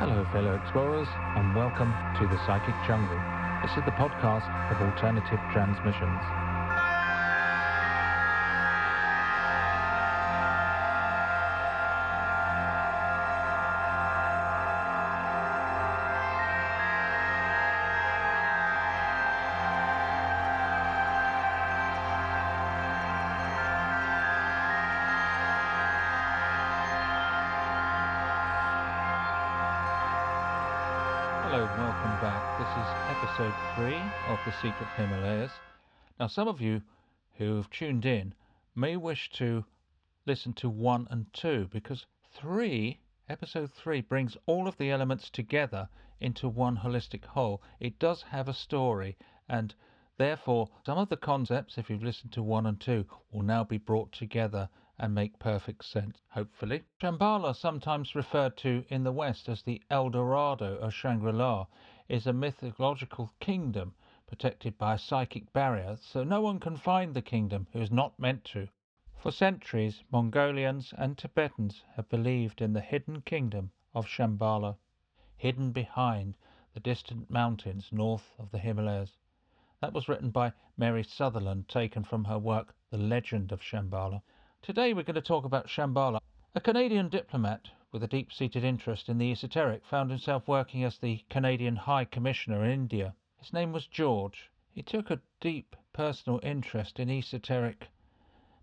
Hello, fellow explorers, and welcome to the Psychic Jungle. This is the podcast of alternative transmissions. Secret Himalayas. Now, some of you who have tuned in may wish to listen to one and two because three, episode three, brings all of the elements together into one holistic whole. It does have a story, and therefore, some of the concepts, if you've listened to one and two, will now be brought together and make perfect sense, hopefully. Shambhala, sometimes referred to in the West as the El Dorado of Shangri La, is a mythological kingdom protected by a psychic barrier, so no one can find the kingdom who is not meant to. For centuries, Mongolians and Tibetans have believed in the hidden kingdom of Shambhala, hidden behind the distant mountains north of the Himalayas. That was written by Mary Sutherland, taken from her work The Legend of Shambhala. Today we're going to talk about Shambhala. A Canadian diplomat with a deep seated interest in the esoteric found himself working as the Canadian High Commissioner in India. His name was George. He took a deep personal interest in esoteric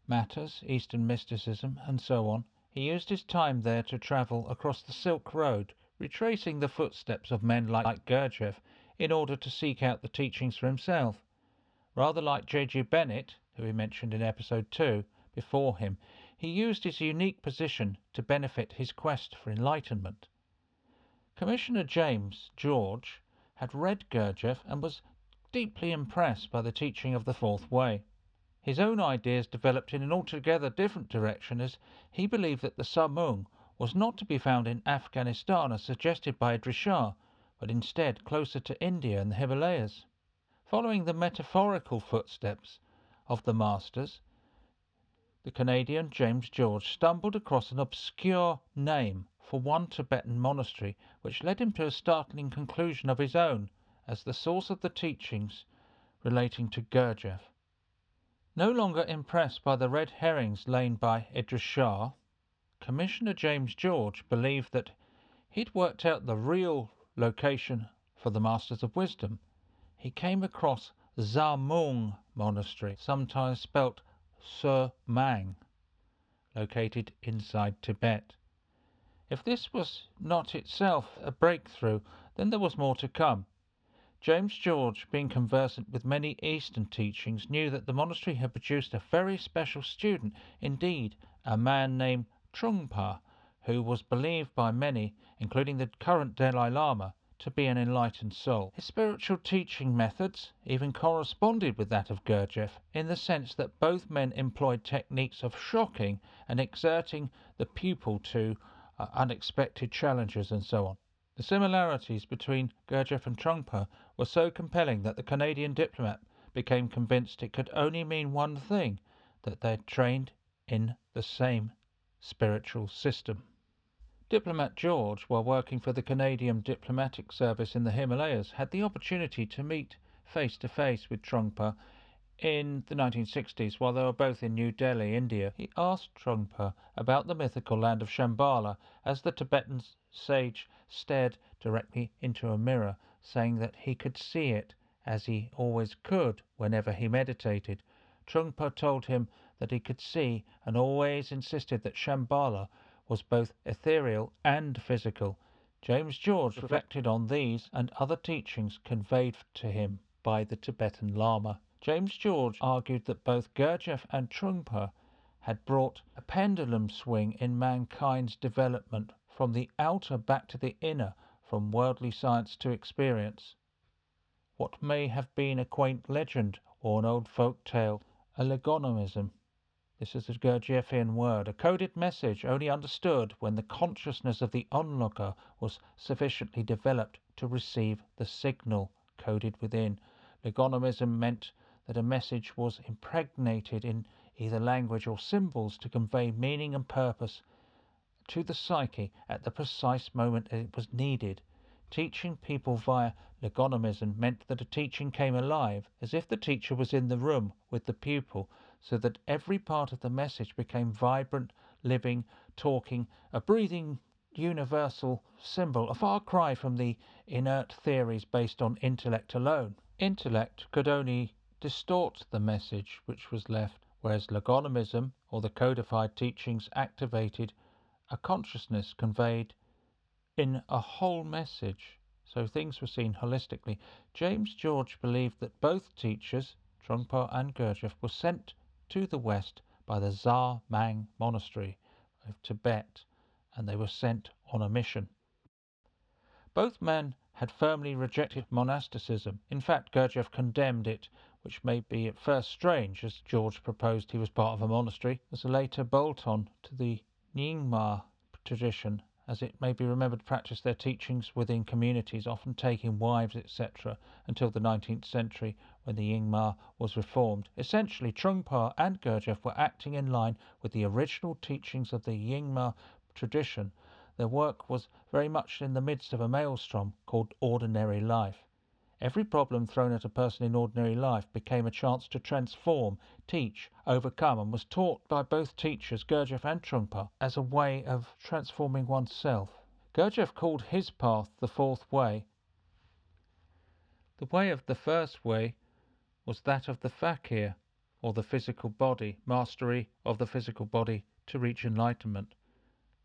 matters, Eastern mysticism, and so on. He used his time there to travel across the Silk Road, retracing the footsteps of men like Gurdjieff in order to seek out the teachings for himself. Rather like J.G. Bennett, who we mentioned in episode 2, before him, he used his unique position to benefit his quest for enlightenment. Commissioner James George had read Gurdjieff and was deeply impressed by the teaching of the Fourth Way. His own ideas developed in an altogether different direction as he believed that the Sarmoung was not to be found in Afghanistan as suggested by Idries Shah, but instead closer to India and the Himalayas. Following the metaphorical footsteps of the masters, the Canadian James George stumbled across an obscure name for one Tibetan monastery, which led him to a startling conclusion of his own as the source of the teachings relating to Gurdjieff. No longer impressed by the red herrings laid by Idries Shah, Commissioner James George believed that he'd worked out the real location for the Masters of Wisdom. He came across Zamung Monastery, sometimes spelt Sur Mang, located inside Tibet. If this was not itself a breakthrough, then there was more to come. James George, being conversant with many Eastern teachings, knew that the monastery had produced a very special student, indeed, a man named Trungpa, who was believed by many, including the current Dalai Lama, to be an enlightened soul. His spiritual teaching methods even corresponded with that of Gurdjieff in the sense that both men employed techniques of shocking and exerting the pupil to uh, unexpected challenges and so on. The similarities between Gurdjieff and Trungpa were so compelling that the Canadian diplomat became convinced it could only mean one thing that they'd trained in the same spiritual system. Diplomat George, while working for the Canadian Diplomatic Service in the Himalayas, had the opportunity to meet face to face with Trungpa in the 1960s while they were both in New Delhi, India. He asked Trungpa about the mythical land of Shambhala as the Tibetan sage stared directly into a mirror, saying that he could see it as he always could whenever he meditated. Trungpa told him that he could see and always insisted that Shambhala was both ethereal and physical. James George reflected on these and other teachings conveyed to him by the Tibetan Lama. James George argued that both Gurdjieff and Trungpa had brought a pendulum swing in mankind's development from the outer back to the inner, from worldly science to experience. What may have been a quaint legend or an old folk tale, a legominism, this is a Gurdjieffian word, a coded message only understood when the consciousness of the onlooker was sufficiently developed to receive the signal coded within. Legominism meant that a message was impregnated in either language or symbols to convey meaning and purpose to the psyche at the precise moment it was needed. Teaching people via legominism meant that a teaching came alive, as if the teacher was in the room with the pupil, so that every part of the message became vibrant, living, talking, a breathing universal symbol, a far cry from the inert theories based on intellect alone. Intellect could only distort the message which was left, whereas legominism or the codified teachings activated a consciousness conveyed in a whole message, so things were seen holistically. James George believed that both teachers, Trungpa and Gurdjieff, were sent to the West by the Zha Mang Monastery of Tibet, and they were sent on a mission. Both men had firmly rejected monasticism. In fact, Gurdjieff condemned it, which may be at first strange, as George proposed he was part of a monastery, as a later bolt on to the Nyingma tradition as it may be remembered practiced their teachings within communities, often taking wives, etc., until the 19th century when the Nyingma was reformed. Essentially, Trungpa and Gurdjieff were acting in line with the original teachings of the Nyingma tradition. Their work was very much in the midst of a maelstrom called ordinary life. Every problem thrown at a person in ordinary life became a chance to transform, teach, overcome, and was taught by both teachers, Gurdjieff and Trungpa, as a way of transforming oneself. Gurdjieff called his path the fourth way. The way of the first way was that of the fakir, or the physical body, mastery of the physical body to reach enlightenment.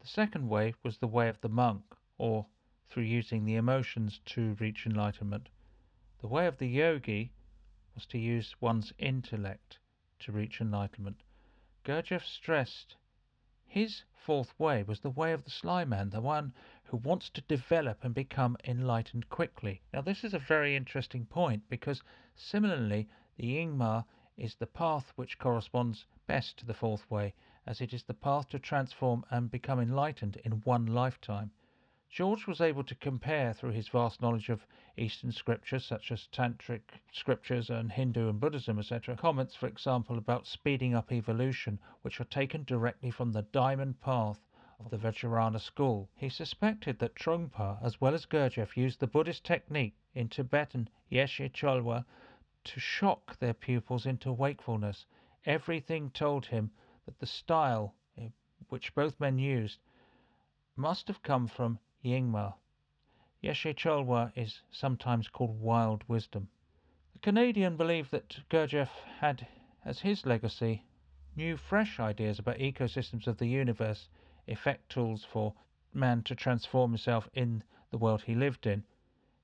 The second way was the way of the monk, or through using the emotions to reach enlightenment. The way of the yogi was to use one's intellect to reach enlightenment. Gurdjieff stressed his fourth way was the way of the sly man, the one who wants to develop and become enlightened quickly. Now, this is a very interesting point because similarly, the Nyingma is the path which corresponds best to the fourth way, as it is the path to transform and become enlightened in one lifetime. George was able to compare through his vast knowledge of Eastern scriptures, such as Tantric scriptures and Hindu and Buddhism, etc., comments, for example, about speeding up evolution, which are taken directly from the diamond path of the Vajrayana school. He suspected that Trungpa, as well as Gurdjieff, used the Buddhist technique in Tibetan Yeshe Cholwa to shock their pupils into wakefulness. Everything told him that the style eh, which both men used must have come from Nyingma. Yeshe Cholwa is sometimes called wild wisdom. The Canadian believed that Gurdjieff had as his legacy new fresh ideas about ecosystems of the universe, effect tools for man to transform himself in the world he lived in.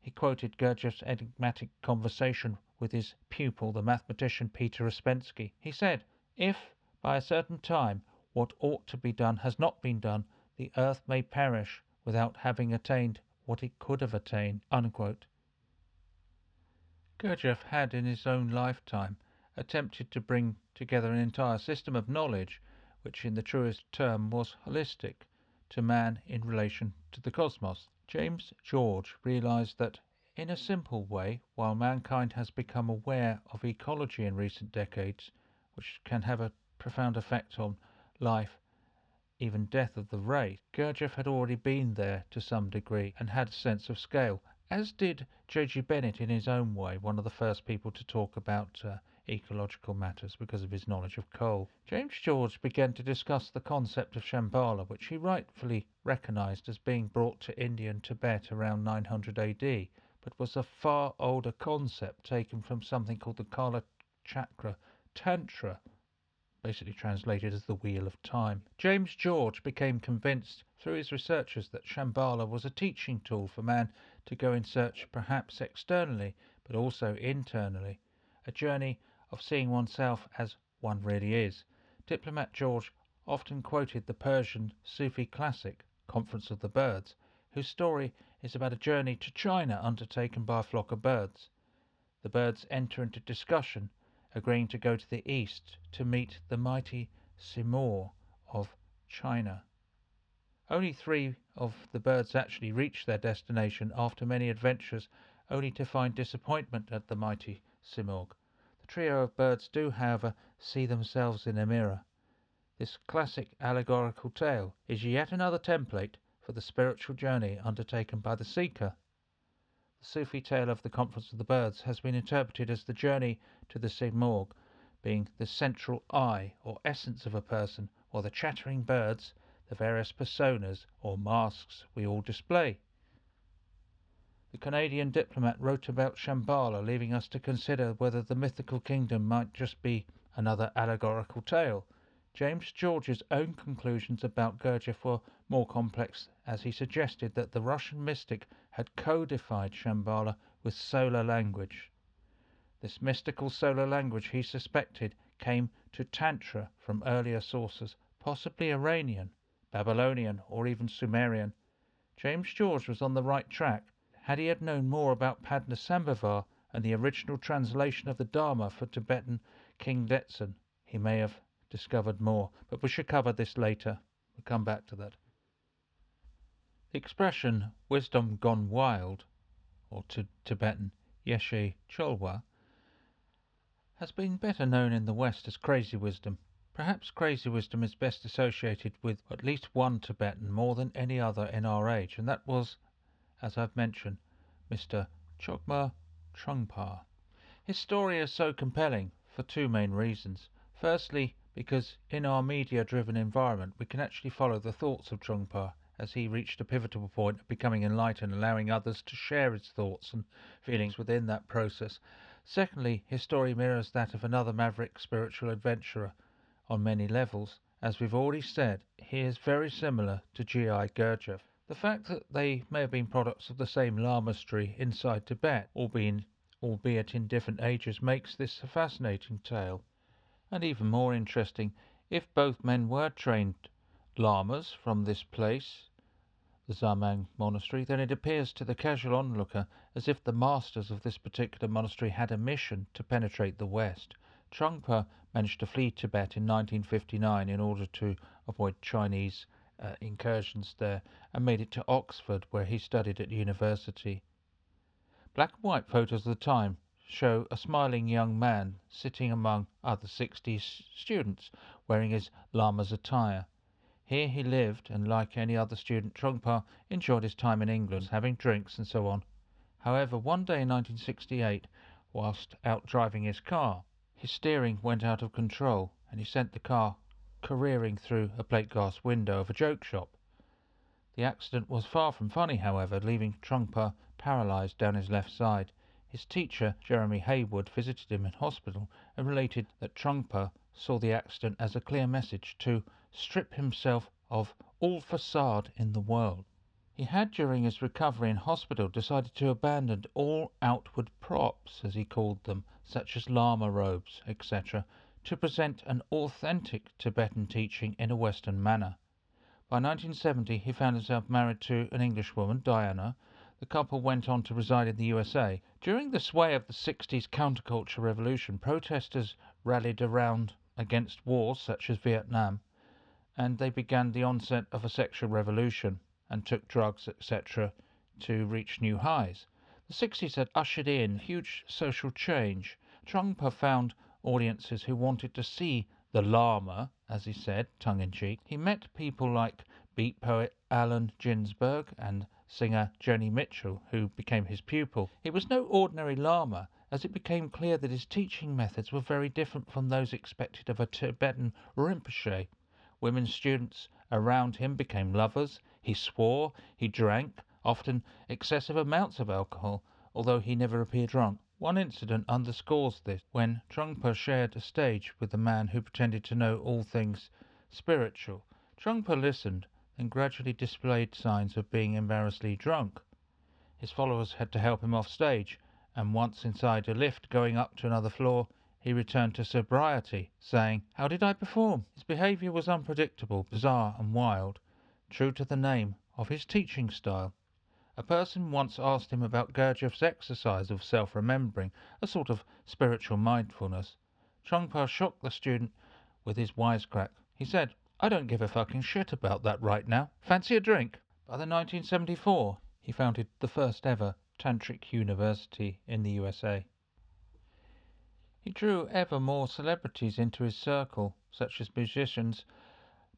He quoted Gurdjieff's enigmatic conversation with his pupil, the mathematician Peter Ouspensky. He said, If, by a certain time, what ought to be done has not been done, the earth may perish, without having attained what it could have attained. Unquote. Gurdjieff had in his own lifetime attempted to bring together an entire system of knowledge which in the truest term was holistic to man in relation to the cosmos. James George realized that in a simple way, while mankind has become aware of ecology in recent decades, which can have a profound effect on life even death of the race, Gurdjieff had already been there to some degree and had a sense of scale, as did J.G. Bennett in his own way, one of the first people to talk about uh, ecological matters because of his knowledge of coal. James George began to discuss the concept of Shambhala, which he rightfully recognized as being brought to India and Tibet around 900 AD, but was a far older concept taken from something called the Kala Chakra Tantra, basically translated as the Wheel of Time. James George became convinced through his researches that Shambhala was a teaching tool for man to go in search perhaps externally, but also internally, a journey of seeing oneself as one really is. Diplomat George often quoted the Persian Sufi classic, Conference of the Birds, whose story is about a journey to China undertaken by a flock of birds. The birds enter into discussion agreeing to go to the east to meet the mighty Simurgh of China. Only three of the birds actually reach their destination after many adventures, only to find disappointment at the mighty Simurgh. The trio of birds do, however, see themselves in a mirror. This classic allegorical tale is yet another template for the spiritual journey undertaken by the seeker. The Sufi tale of the Conference of the Birds has been interpreted as the journey to the Simorgh being the central I or essence of a person, or the chattering birds, the various personas or masks we all display. The Canadian diplomat wrote about Shambhala, leaving us to consider whether the mythical kingdom might just be another allegorical tale. James George's own conclusions about Gurdjieff were more complex, as he suggested that the Russian mystic had codified Shambhala with solar language. This mystical solar language, he suspected, came to Tantra from earlier sources, possibly Iranian, Babylonian, or even Sumerian. James George was on the right track. Had he had known more about Padmasambhava and the original translation of the Dharma for Tibetan King Detsen, he may have discovered more. But we should cover this later. We'll come back to that. The expression wisdom gone wild, or to Tibetan Yeshe Cholwa, has been better known in the West as crazy wisdom. Perhaps crazy wisdom is best associated with at least one Tibetan more than any other in our age, and that was, as I've mentioned, Mr. Chögyam Trungpa. His story is so compelling for two main reasons. Firstly, because in our media driven environment we can actually follow the thoughts of Trungpa as he reached a pivotal point of becoming enlightened, allowing others to share his thoughts and feelings within that process. Secondly, his story mirrors that of another maverick spiritual adventurer on many levels. As we've already said, he is very similar to G.I. Gurdjieff. The fact that they may have been products of the same lamasery inside Tibet, albeit in different ages, makes this a fascinating tale. And even more interesting, if both men were trained lamas from this place, the Zamang monastery, then it appears to the casual onlooker as if the masters of this particular monastery had a mission to penetrate the West. Trungpa managed to flee Tibet in 1959 in order to avoid Chinese uh, incursions there and made it to Oxford where he studied at university. Black and white photos of the time show a smiling young man sitting among other 60s students wearing his Lama's attire. Here he lived, and like any other student, Trungpa enjoyed his time in England, having drinks and so on. However, one day in 1968, whilst out driving his car, his steering went out of control, and he sent the car careering through a plate glass window of a joke shop. The accident was far from funny, however, leaving Trungpa paralysed down his left side. His teacher, Jeremy Hayward, visited him in hospital and related that Trungpa saw the accident as a clear message to strip himself of all facade in the world. He had, during his recovery in hospital, decided to abandon all outward props, as he called them, such as lama robes, etc., to present an authentic Tibetan teaching in a Western manner. By 1970, he found himself married to an Englishwoman, Diana. The couple went on to reside in the USA. During the sway of the 60s counterculture revolution, protesters rallied around against wars such as Vietnam and they began the onset of a sexual revolution and took drugs, etc., to reach new highs. The 60s had ushered in huge social change. Trungpa found audiences who wanted to see the Lama, as he said, tongue in cheek. He met people like beat poet Allen Ginsberg and singer Joni Mitchell, who became his pupil. He was no ordinary Lama, as it became clear that his teaching methods were very different from those expected of a Tibetan Rinpoche. Women students around him became lovers. He swore, he drank, often excessive amounts of alcohol, although he never appeared drunk. One incident underscores this when Trungpa shared a stage with a man who pretended to know all things spiritual. Trungpa listened, then gradually displayed signs of being embarrassingly drunk. His followers had to help him off stage, and once inside a lift going up to another floor, he returned to sobriety, saying, How did I perform? His behaviour was unpredictable, bizarre, and wild, true to the name of his teaching style. A person once asked him about Gurdjieff's exercise of self remembering, a sort of spiritual mindfulness. Trungpa shocked the student with his wisecrack. He said, I don't give a fucking shit about that right now. Fancy a drink? By the 1974, he founded the first ever Tantric University in the USA. He drew ever more celebrities into his circle, such as musicians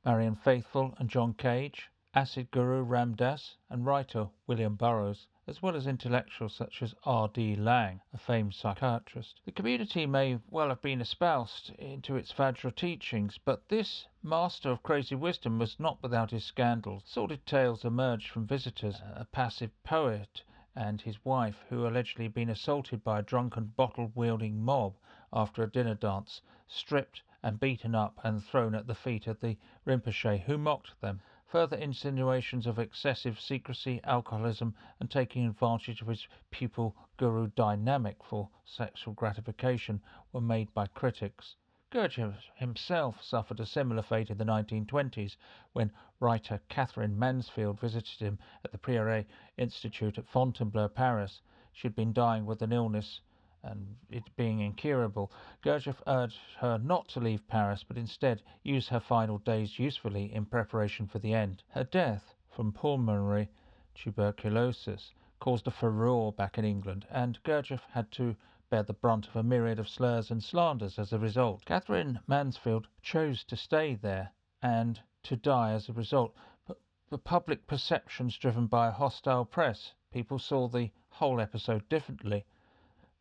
Marianne Faithfull and John Cage, acid guru Ram Dass, and writer William Burroughs, as well as intellectuals such as R. D. Laing, a famed psychiatrist. The community may well have been espoused into its Vajra teachings, but this master of crazy wisdom was not without his scandals. Sordid tales emerged from visitors, a passive poet and his wife, who allegedly had been assaulted by a drunken bottle wielding mob after a dinner dance, stripped and beaten up and thrown at the feet of the Rinpoche, who mocked them. Further insinuations of excessive secrecy, alcoholism, and taking advantage of his pupil guru dynamic for sexual gratification were made by critics. Gurdjieff himself suffered a similar fate in the 1920s when writer Katherine Mansfield visited him at the Prieuré Institute at Fontainebleau, Paris. She had been dying with an illness and it being incurable, Gurdjieff urged her not to leave Paris, but instead use her final days usefully in preparation for the end. Her death from pulmonary tuberculosis caused a furore back in England, and Gurdjieff had to bear the brunt of a myriad of slurs and slanders as a result. Katherine Mansfield chose to stay there and to die as a result, but the public perceptions driven by a hostile press, people saw the whole episode differently.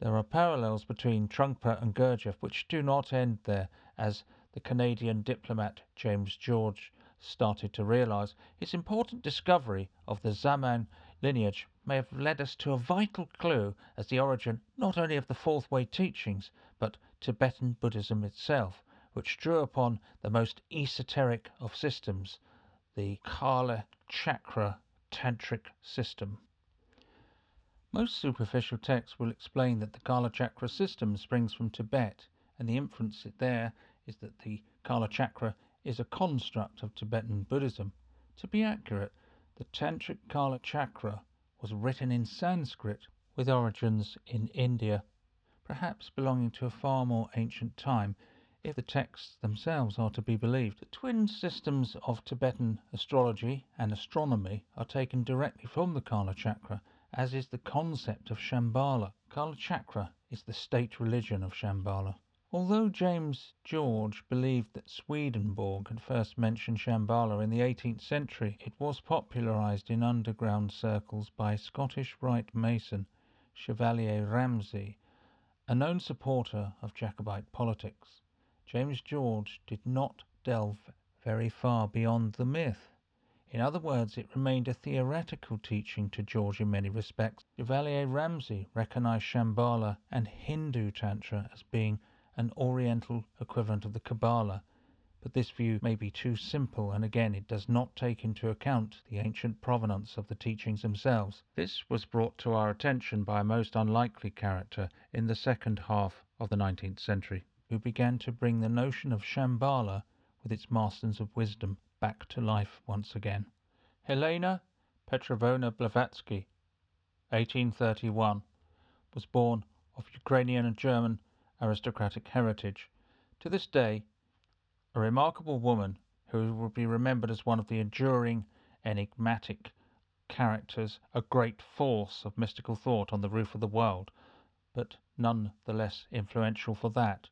There are parallels between Trungpa and Gurdjieff which do not end there, as the Canadian diplomat James George started to realize. His important discovery of the Zaman lineage may have led us to a vital clue as the origin not only of the Fourth Way teachings, but Tibetan Buddhism itself, which drew upon the most esoteric of systems, the Kala Chakra Tantric system. Most superficial texts will explain that the Kala Chakra system springs from Tibet, and the inference there is that the Kala Chakra is a construct of Tibetan Buddhism. To be accurate, the Tantric Kala Chakra was written in Sanskrit with origins in India, perhaps belonging to a far more ancient time, if the texts themselves are to be believed. The twin systems of Tibetan astrology and astronomy are taken directly from the Kala Chakra as is the concept of Shambhala. Kala Chakra is the state religion of Shambhala. Although James George believed that Swedenborg had first mentioned Shambhala in the 18th century, it was popularized in underground circles by Scottish Rite Mason Chevalier Ramsay, a known supporter of Jacobite politics. James George did not delve very far beyond the myth. In other words, it remained a theoretical teaching to George in many respects. Chevalier Ramsay recognized Shambhala and Hindu Tantra as being an Oriental equivalent of the Kabbalah, but this view may be too simple, and again it does not take into account the ancient provenance of the teachings themselves. This was brought to our attention by a most unlikely character in the second half of the nineteenth century, who began to bring the notion of Shambhala with its masters of wisdom back to life once again. Helena Petrovna Blavatsky, 1831, was born of Ukrainian and German aristocratic heritage. To this day, a remarkable woman who will be remembered as one of the enduring, enigmatic characters, a great force of mystical thought on the roof of the world, but none the less influential for that.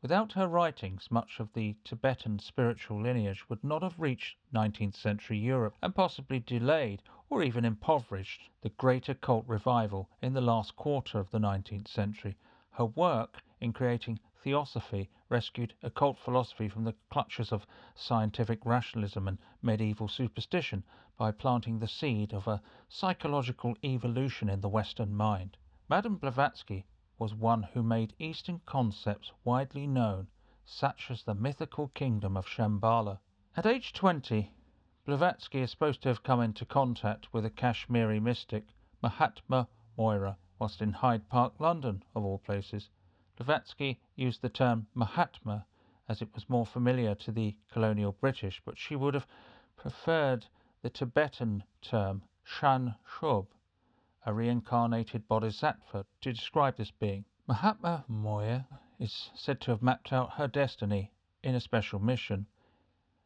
Without her writings, much of the Tibetan spiritual lineage would not have reached nineteenth century Europe, and possibly delayed or even impoverished the great occult revival in the last quarter of the nineteenth century. Her work in creating theosophy rescued occult philosophy from the clutches of scientific rationalism and medieval superstition by planting the seed of a psychological evolution in the Western mind. Madame Blavatsky was one who made Eastern concepts widely known, such as the mythical kingdom of Shambhala. At age 20, Blavatsky is supposed to have come into contact with a Kashmiri mystic, Mahatma Morya, whilst in Hyde Park, London, of all places. Blavatsky used the term Mahatma as it was more familiar to the colonial British, but she would have preferred the Tibetan term Shan Shub a reincarnated bodhisattva, to describe this being. Mahatma Morya is said to have mapped out her destiny in a special mission.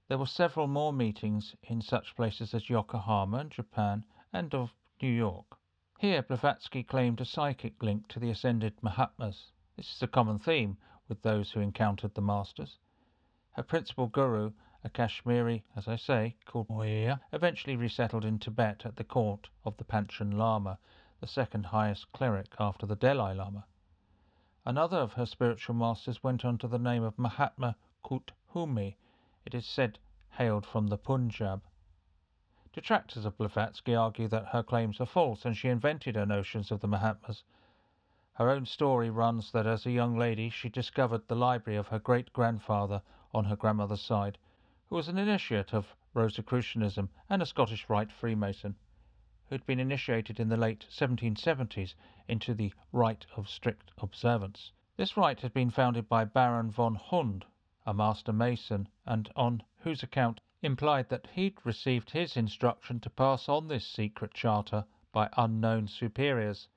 There were several more meetings in such places as Yokohama Japan and of New York. Here Blavatsky claimed a psychic link to the ascended Mahatmas. This is a common theme with those who encountered the masters. Her principal guru, a Kashmiri, as I say, called oh, Moya, eventually resettled in Tibet at the court of the Panchen Lama, the second highest cleric after the Dalai Lama. Another of her spiritual masters went under the name of Mahatma Kuthumi. It is said hailed from the Punjab. Detractors of Blavatsky argue that her claims are false and she invented her notions of the Mahatmas. Her own story runs that as a young lady she discovered the library of her great grandfather on her grandmother's side, who was an initiate of Rosicrucianism and a Scottish Rite Freemason, who had been initiated in the late 1770s into the Rite of Strict Observance. This rite had been founded by Baron von Hund, a master mason, and on whose account implied that he'd received his instruction to pass on this secret charter by unknown superiors.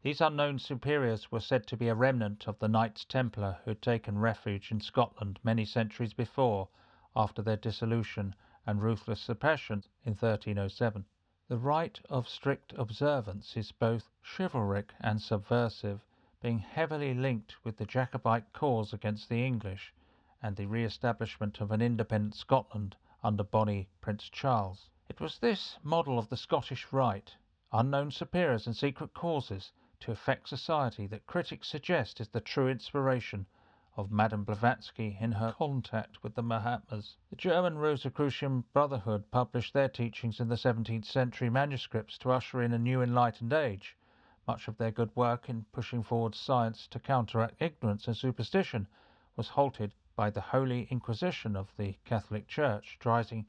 These unknown superiors were said to be a remnant of the Knights Templar who had taken refuge in Scotland many centuries before, after their dissolution and ruthless suppression in 1307. The rite of strict observance is both chivalric and subversive, being heavily linked with the Jacobite cause against the English and the re establishment of an independent Scotland under Bonnie Prince Charles. It was this model of the Scottish Rite, unknown superiors and secret causes to affect society that critics suggest is the true inspiration of Madame Blavatsky in her contact with the Mahatmas. The German Rosicrucian Brotherhood published their teachings in the 17th century manuscripts to usher in a new enlightened age. Much of their good work in pushing forward science to counteract ignorance and superstition was halted by the Holy Inquisition of the Catholic Church, driving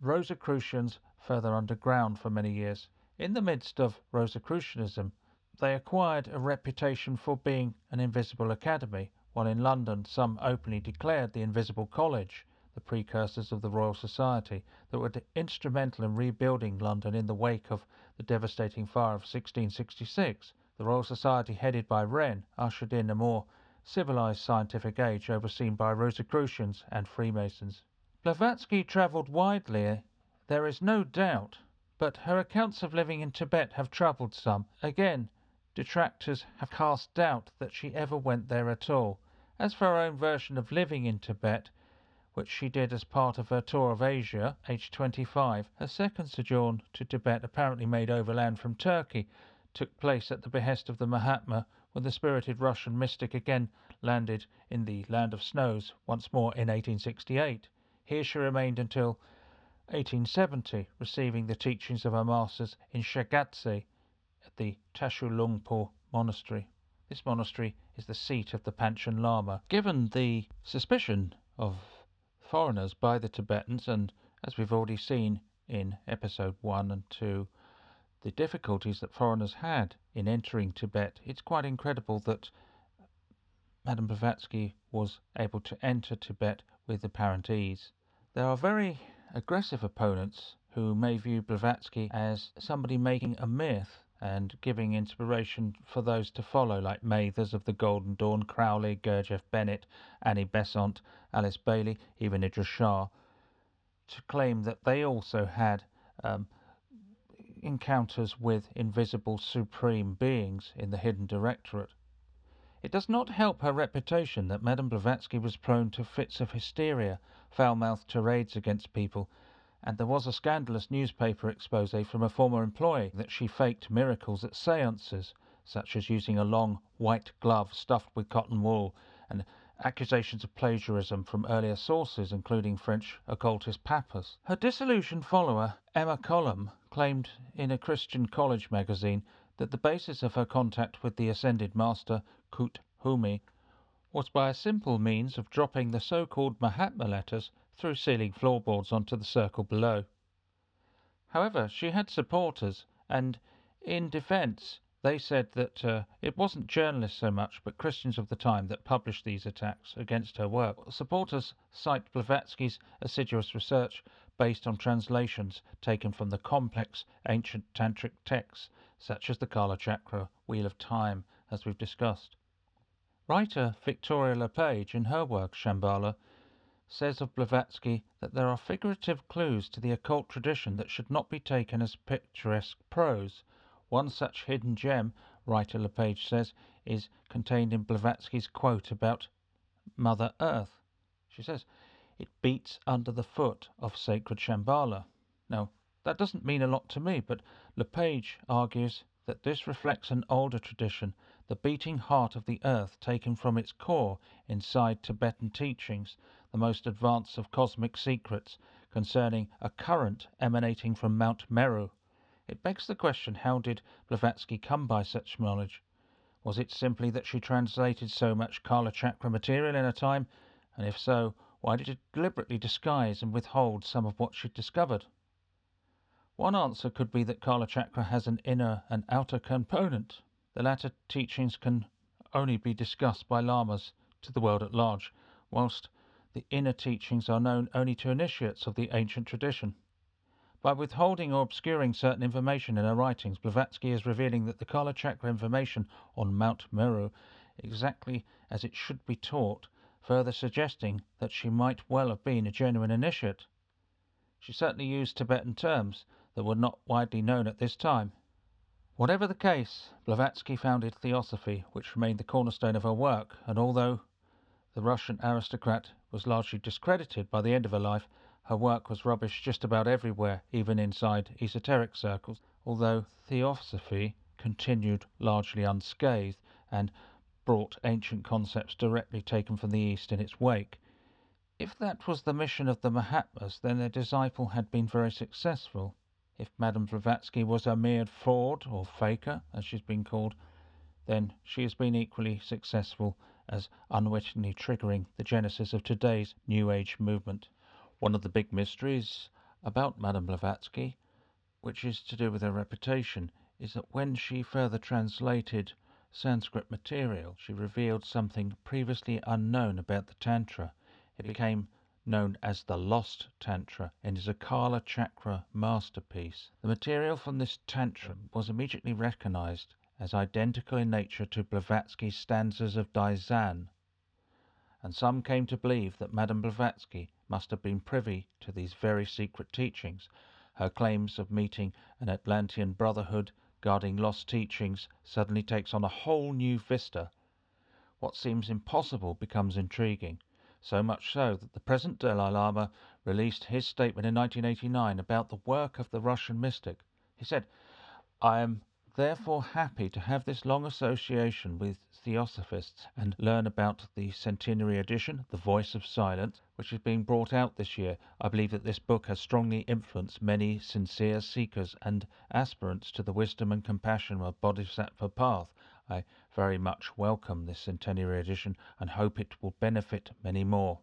Rosicrucians further underground for many years. In the midst of Rosicrucianism, they acquired a reputation for being an invisible academy, while in London some openly declared the Invisible College, the precursors of the Royal Society, that were instrumental in rebuilding London in the wake of the devastating fire of 1666. The Royal Society, headed by Wren, ushered in a more civilized scientific age overseen by Rosicrucians and Freemasons. Blavatsky travelled widely, there is no doubt, but her accounts of living in Tibet have troubled some. Again, detractors have cast doubt that she ever went there at all. As for her own version of living in Tibet, which she did as part of her tour of Asia, aged 25, her second sojourn to Tibet, apparently made overland from Turkey, took place at the behest of the Mahatma when the spirited Russian mystic again landed in the Land of Snows once more in 1868. Here she remained until 1870, receiving the teachings of her masters in Shigatse at the Tashilhunpo Monastery. This monastery is the seat of the Panchen Lama. Given the suspicion of foreigners by the Tibetans, and as we've already seen in episode 1 and 2, the difficulties that foreigners had in entering Tibet, it's quite incredible that Madame Blavatsky was able to enter Tibet with apparent ease. There are very aggressive opponents who may view Blavatsky as somebody making a myth and giving inspiration for those to follow, like Mathers of the Golden Dawn, Crowley, Gurdjieff Bennett, Annie Besant, Alice Bailey, even Idries Shah, to claim that they also had um, encounters with invisible supreme beings in the Hidden Directorate. It does not help her reputation that Madame Blavatsky was prone to fits of hysteria, foul-mouthed tirades against people, and there was a scandalous newspaper expose from a former employee that she faked miracles at seances, such as using a long white glove stuffed with cotton wool, and accusations of plagiarism from earlier sources, including French occultist Papus. Her disillusioned follower, Emma Coulomb, claimed in a Christian college magazine that the basis of her contact with the ascended master, Kut Humi, was by a simple means of dropping the so-called Mahatma letters through ceiling floorboards onto the circle below. However, she had supporters, and in defense, they said that uh, it wasn't journalists so much, but Christians of the time that published these attacks against her work. Supporters cite Blavatsky's assiduous research based on translations taken from the complex ancient tantric texts, such as the Kala Chakra, Wheel of Time, as we've discussed. Writer Victoria LePage, in her work Shambhala, says of Blavatsky that there are figurative clues to the occult tradition that should not be taken as picturesque prose one such hidden gem, writer LePage says, is contained in Blavatsky's quote about Mother Earth. She says, it beats under the foot of sacred Shambhala. Now, that doesn't mean a lot to me, but LePage argues that this reflects an older tradition, the beating heart of the earth taken from its core inside Tibetan teachings, the most advanced of cosmic secrets concerning a current emanating from Mount Meru. It begs the question how did Blavatsky come by such knowledge? Was it simply that she translated so much Kala Chakra material in a time? And if so, why did it deliberately disguise and withhold some of what she'd discovered? One answer could be that Kala Chakra has an inner and outer component. The latter teachings can only be discussed by lamas to the world at large, whilst the inner teachings are known only to initiates of the ancient tradition. By withholding or obscuring certain information in her writings, Blavatsky is revealing that the Kala Chakra information on Mount Meru exactly as it should be taught, further suggesting that she might well have been a genuine initiate. She certainly used Tibetan terms that were not widely known at this time. Whatever the case, Blavatsky founded Theosophy, which remained the cornerstone of her work, and although the Russian aristocrat was largely discredited by the end of her life, her work was rubbish just about everywhere, even inside esoteric circles, although Theosophy continued largely unscathed and brought ancient concepts directly taken from the East in its wake. If that was the mission of the Mahatmas, then their disciple had been very successful. If Madame Blavatsky was a mere fraud or faker, as she's been called, then she has been equally successful as unwittingly triggering the genesis of today's New Age movement. One of the big mysteries about Madame Blavatsky, which is to do with her reputation, is that when she further translated Sanskrit material, she revealed something previously unknown about the Tantra. It became known as the Lost Tantra and is a Kala Chakra masterpiece. The material from this Tantra was immediately recognized as identical in nature to Blavatsky's stanzas of Dzyan, and some came to believe that Madame Blavatsky must have been privy to these very secret teachings. Her claims of meeting an Atlantean brotherhood guarding lost teachings suddenly takes on a whole new vista. What seems impossible becomes intriguing, so much so that the present Dalai Lama released his statement in 1989 about the work of the Russian mystic. He said, I am therefore happy to have this long association with Theosophists and learn about the centenary edition, The Voice of Silence, which is being brought out this year. I believe that this book has strongly influenced many sincere seekers and aspirants to the wisdom and compassion of Bodhisattva path. I very much welcome this centenary edition and hope it will benefit many more.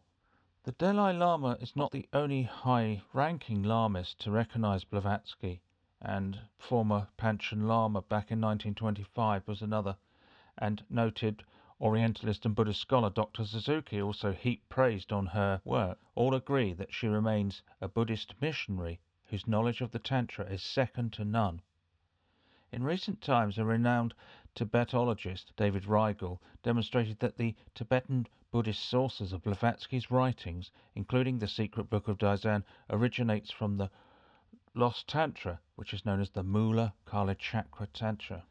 The Dalai Lama is not the only high ranking Lamist to recognize Blavatsky and former Panchen Lama back in 1925 was another, and noted Orientalist and Buddhist scholar Dr. Suzuki also heaped praise on her work. All agree that she remains a Buddhist missionary whose knowledge of the Tantra is second to none. In recent times, a renowned Tibetologist, David Reigle, demonstrated that the Tibetan Buddhist sources of Blavatsky's writings, including the secret book of Dzyan, originates from the Lost Tantra, which is known as the Mula Kala Chakra Tantra.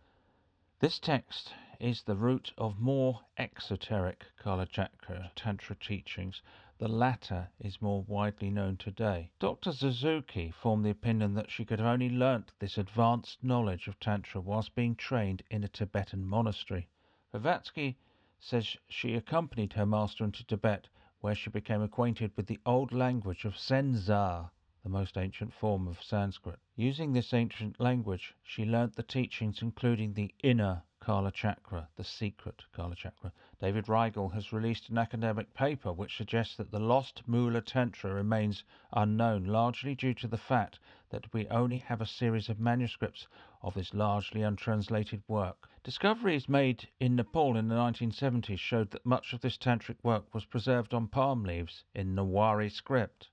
This text is the root of more exoteric Kala Chakra Tantra teachings. The latter is more widely known today. Dr. Suzuki formed the opinion that she could have only learnt this advanced knowledge of Tantra whilst being trained in a Tibetan monastery. Blavatsky says she accompanied her master into Tibet, where she became acquainted with the old language of Senzar the most ancient form of Sanskrit. Using this ancient language, she learnt the teachings including the inner Kala Chakra, the secret Kala Chakra. David Reigle has released an academic paper which suggests that the lost Mula Tantra remains unknown, largely due to the fact that we only have a series of manuscripts of this largely untranslated work. Discoveries made in Nepal in the 1970s showed that much of this tantric work was preserved on palm leaves in Newari script.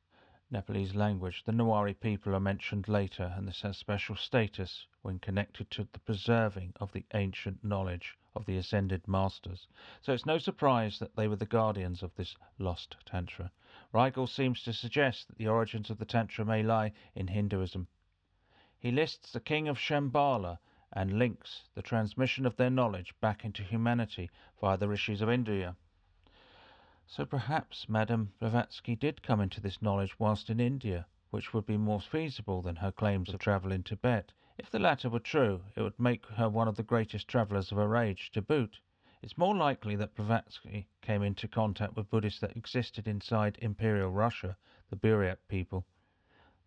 Nepalese language. The Newari people are mentioned later, and this has special status when connected to the preserving of the ancient knowledge of the ascended masters. So it's no surprise that they were the guardians of this lost Tantra. Reigle seems to suggest that the origins of the Tantra may lie in Hinduism. He lists the king of Shambhala and links the transmission of their knowledge back into humanity via the rishis of India. So perhaps Madame Blavatsky did come into this knowledge whilst in India, which would be more feasible than her claims of travel in Tibet. If the latter were true, it would make her one of the greatest travellers of her age to boot. It's more likely that Blavatsky came into contact with Buddhists that existed inside Imperial Russia, the Buryat people.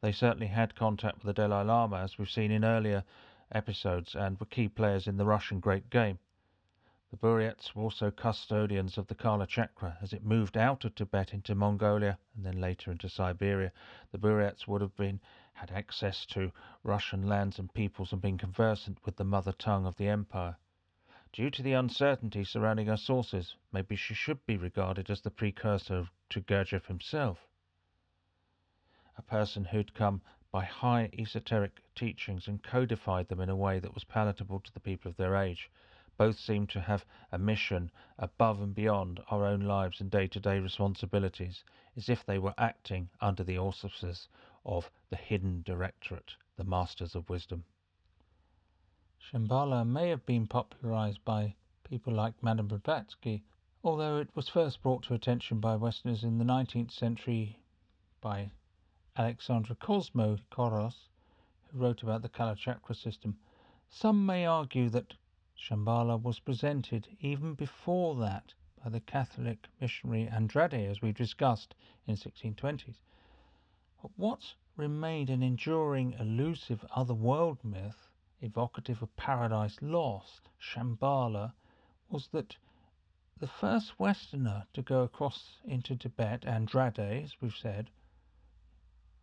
They certainly had contact with the Dalai Lama, as we've seen in earlier episodes, and were key players in the Russian Great Game. The Buryats were also custodians of the Kala Chakra as it moved out of Tibet into Mongolia and then later into Siberia. The Buryats would have been had access to Russian lands and peoples and been conversant with the mother tongue of the empire. Due to the uncertainty surrounding her sources, maybe she should be regarded as the precursor to Gurdjieff himself. A person who'd come by high esoteric teachings and codified them in a way that was palatable to the people of their age. Both seem to have a mission above and beyond our own lives and day to day responsibilities, as if they were acting under the auspices of the hidden directorate, the Masters of Wisdom. Shambhala may have been popularized by people like Madame Blavatsky, although it was first brought to attention by Westerners in the 19th century by Alexandra Cosmo-Coros, who wrote about the Kalachakra system. Some may argue that Shambhala was presented even before that by the Catholic missionary Andrade, as we discussed in 1620s. But what remained an enduring, elusive other-world myth evocative of Paradise Lost, Shambhala, was that the first Westerner to go across into Tibet, Andrade, as we've said,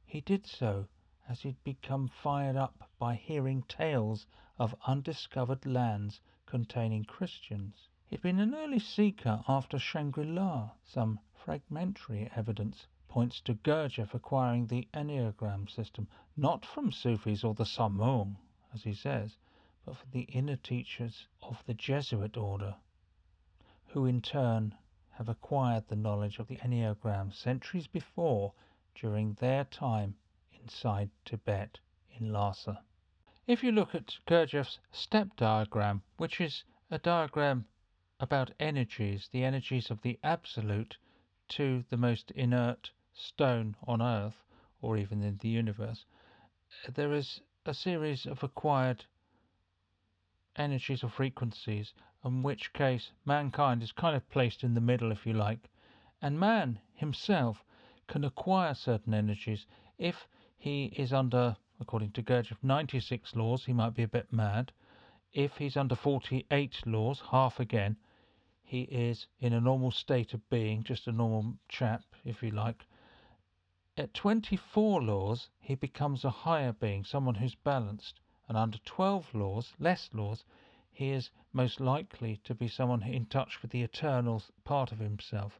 he did so as he'd become fired up by hearing tales of undiscovered lands containing Christians. He'd been an early seeker after Shangri-La. Some fragmentary evidence points to Gurdjieff acquiring the Enneagram system, not from Sufis or the Sarmoung, as he says, but from the inner teachers of the Jesuit order, who in turn have acquired the knowledge of the Enneagram centuries before during their time inside Tibet in Lhasa. If you look at Gurdjieff's step diagram, which is a diagram about energies, the energies of the absolute to the most inert stone on earth or even in the universe, there is a series of acquired energies or frequencies, in which case mankind is kind of placed in the middle, if you like, and man himself can acquire certain energies if he is under, according to Gurdjieff, 96 laws, he might be a bit mad. If he's under 48 laws, half again, he is in a normal state of being, just a normal chap, if you like, at 24 laws, he becomes a higher being, someone who's balanced. And under 12 laws, less laws, he is most likely to be someone in touch with the eternal part of himself.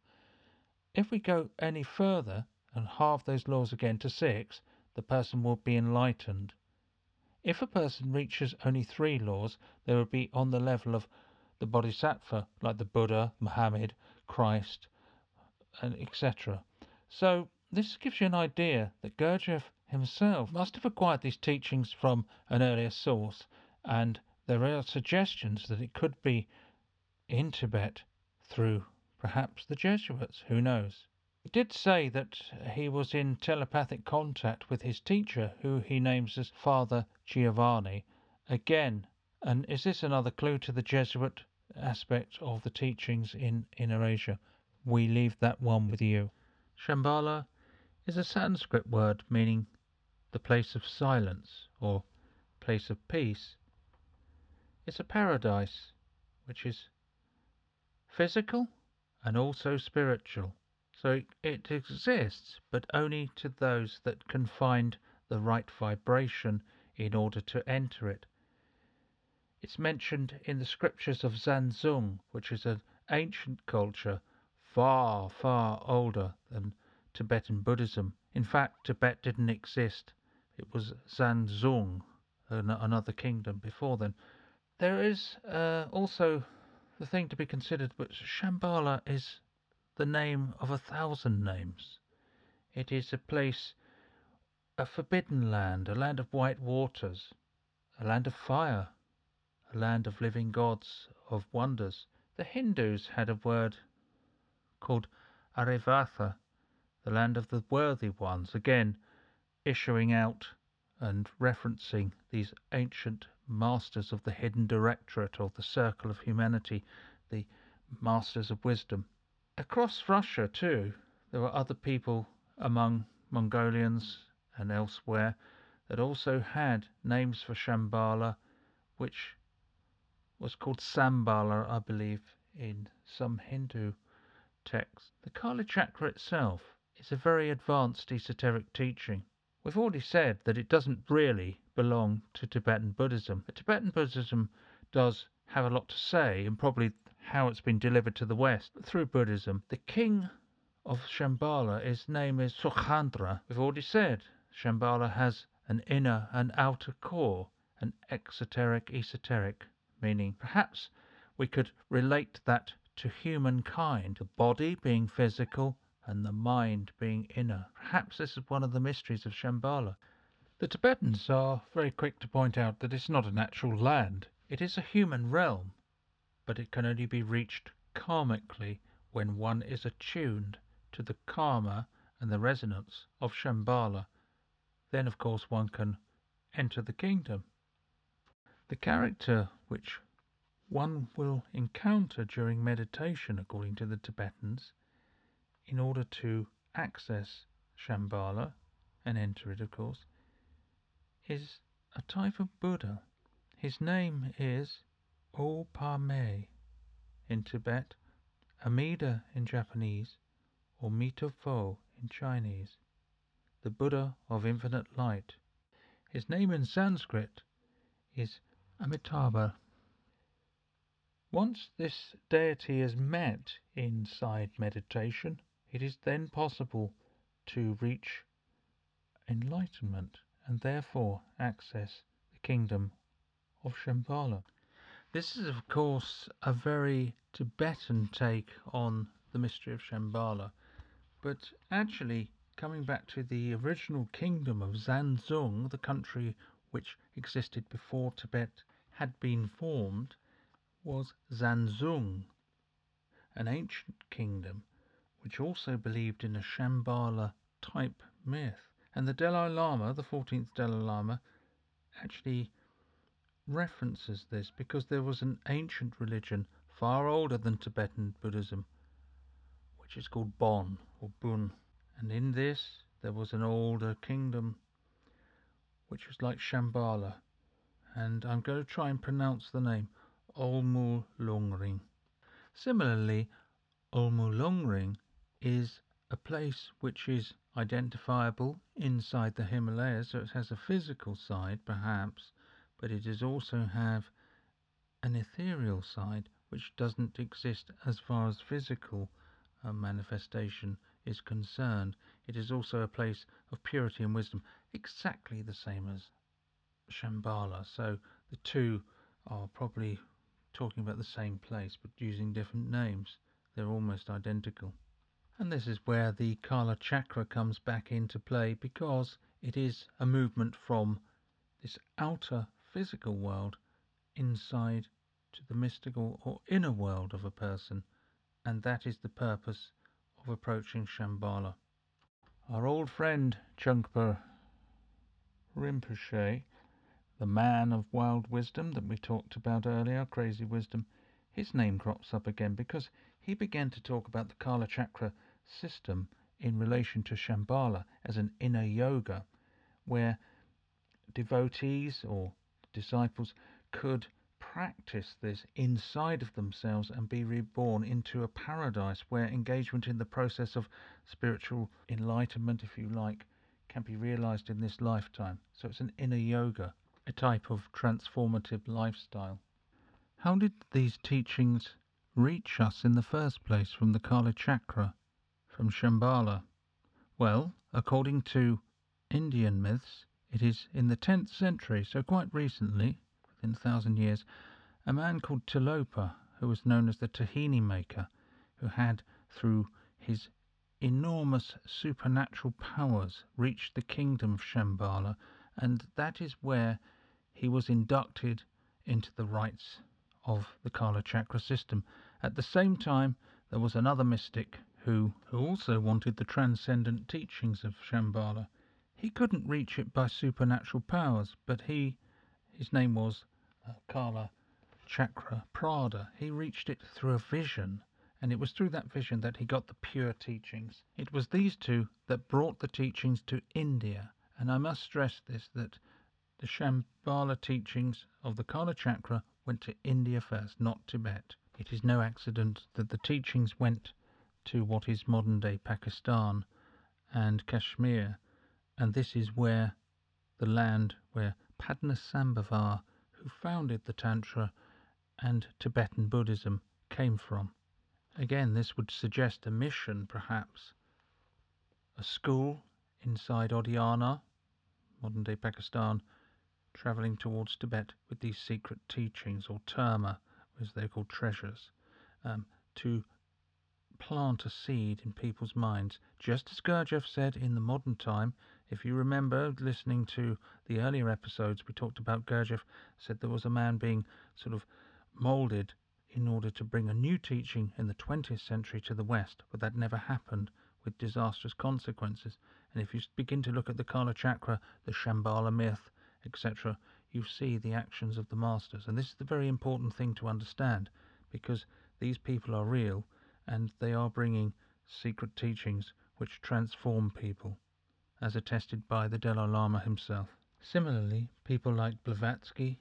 If we go any further and halve those laws again to six, the person will be enlightened. If a person reaches only three laws, they will be on the level of the bodhisattva, like the Buddha, Muhammad, Christ, and etc. So this gives you an idea that Gurdjieff himself must have acquired these teachings from an earlier source, and there are suggestions that it could be in Tibet through perhaps the Jesuits, who knows. He did say that he was in telepathic contact with his teacher, who he names as Father Giovanni. Again, and is this another clue to the Jesuit aspect of the teachings in Inner Asia? We leave that one with you. Shambhala is a Sanskrit word meaning the place of silence or place of peace. It's a paradise which is physical and also spiritual. So it exists, but only to those that can find the right vibration in order to enter it. It's mentioned in the scriptures of Zhangzhung, which is an ancient culture far, far older than Tibetan Buddhism. In fact, Tibet didn't exist. It was Zhangzhung, another kingdom before then. There is uh, also the thing to be considered, but Shambhala is the name of a thousand names. It is a place, a forbidden land, a land of white waters, a land of fire, a land of living gods, of wonders. The Hindus had a word called Aryavarta, the land of the worthy ones, again issuing out and referencing these ancient masters of the hidden directorate or the circle of humanity, the masters of wisdom. Across Russia, too, there were other people among Mongolians and elsewhere that also had names for Shambhala, which was called Sambala, I believe, in some Hindu texts. The Kala Chakra itself is a very advanced esoteric teaching. We've already said that it doesn't really belong to Tibetan Buddhism. But Tibetan Buddhism does have a lot to say, and probably how it's been delivered to the West through Buddhism. The king of Shambhala, his name is Suchandra. We've already said Shambhala has an inner and outer core, an exoteric esoteric, meaning perhaps we could relate that to humankind, the body being physical and the mind being inner. Perhaps this is one of the mysteries of Shambhala. The Tibetans are very quick to point out that it's not a natural land. It is a human realm, but it can only be reached karmically when one is attuned to the karma and the resonance of Shambhala. Then, of course, one can enter the kingdom. The character which one will encounter during meditation, according to the Tibetans, in order to access Shambhala and enter it, of course, is a type of Buddha. His name is O Pa Me in Tibet, Amida in Japanese, or Mito Fo in Chinese, the Buddha of infinite light. His name in Sanskrit is Amitabha. Once this deity is met inside meditation, it is then possible to reach enlightenment and therefore access the kingdom of Shambhala. This is, of course, a very Tibetan take on the mystery of Shambhala, but actually, coming back to the original kingdom of Zhangzhung, the country which existed before Tibet had been formed, was Zhangzhung, an ancient kingdom which also believed in a Shambhala type myth. And the Dalai Lama, the 14th Dalai Lama, actually references this because there was an ancient religion far older than Tibetan Buddhism, which is called Bon or Bun. And in this, there was an older kingdom which was like Shambhala. And I'm going to try and pronounce the name Olmo Lungring. Similarly, Olmo Lungring is a place which is identifiable inside the Himalayas, so it has a physical side perhaps, but it does also have an ethereal side which doesn't exist as far as physical uh, manifestation is concerned. It is also a place of purity and wisdom, exactly the same as Shambhala. So the two are probably talking about the same place but using different names. They're almost identical. And this is where the Kala Chakra comes back into play because it is a movement from this outer physical world inside to the mystical or inner world of a person, and that is the purpose of approaching Shambhala. Our old friend Trungpa Rinpoche, the man of wild wisdom that we talked about earlier, crazy wisdom, his name crops up again because he began to talk about the Kala Chakra system in relation to Shambhala as an inner yoga, where devotees or disciples could practice this inside of themselves and be reborn into a paradise where engagement in the process of spiritual enlightenment, if you like, can be realized in this lifetime. So it's an inner yoga, a type of transformative lifestyle. How did these teachings reach us in the first place from the Kala Chakra? from Shambhala? Well, according to Indian myths, it is in the 10th century, so quite recently, within a thousand years, a man called Tilopa, who was known as the Tahini maker, who had, through his enormous supernatural powers, reached the kingdom of Shambhala, and that is where he was inducted into the rites of the Kala Chakra system. At the same time, there was another mystic who, who also wanted the transcendent teachings of Shambhala. He couldn't reach it by supernatural powers, but he, his name was uh, Kala Chakra Prada, he reached it through a vision, and it was through that vision that he got the pure teachings. It was these two that brought the teachings to India, and I must stress this that the Shambhala teachings of the Kala Chakra went to India first, not Tibet. It is no accident that the teachings went to what is modern day Pakistan and Kashmir, and this is where the land where Padmasambhava, who founded the Tantra and Tibetan Buddhism, came from. Again, this would suggest a mission, perhaps. A school inside Odiyana, modern day Pakistan, travelling towards Tibet with these secret teachings, or terma, as they're called treasures, um, to plant a seed in people's minds. Just as Gurdjieff said in the modern time, if you remember listening to the earlier episodes, we talked about Gurdjieff said there was a man being sort of moulded in order to bring a new teaching in the 20th century to the West, but that never happened with disastrous consequences. And if you begin to look at the Kala Chakra, the Shambhala myth, etc., you see the actions of the masters. And this is the very important thing to understand because these people are real and they are bringing secret teachings which transform people, as attested by the Dalai Lama himself. Similarly, people like Blavatsky,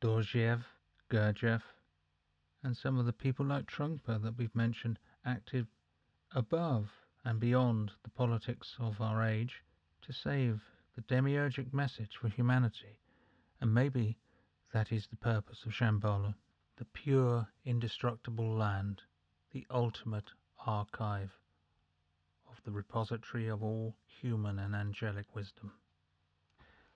Dorjiev, Gurdjieff, and some of the people like Trungpa that we've mentioned acted above and beyond the politics of our age to save the demiurgic message for humanity. And maybe that is the purpose of Shambhala, the pure, indestructible land, the ultimate archive of the repository of all human and angelic wisdom.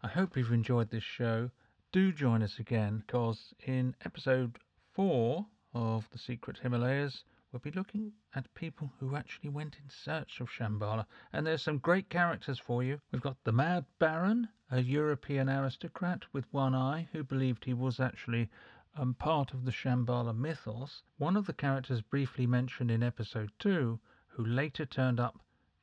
I hope you've enjoyed this show. Do join us again because in episode 4 of The Secret Himalayas, we'll be looking at people who actually went in search of Shambhala. And there's some great characters for you. We've got the Mad Baron, a European aristocrat with one eye who believed he was actually um, part of the Shambhala mythos. One of the characters briefly mentioned in episode 2, who later turned up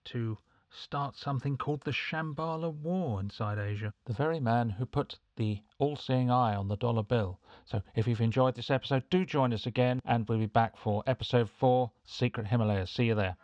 to start something called the Shambhala War inside Asia. The very man who put the all seeing eye on the dollar bill. So if you've enjoyed this episode, do join us again, and we'll be back for episode 4 Secret Himalayas. See you there.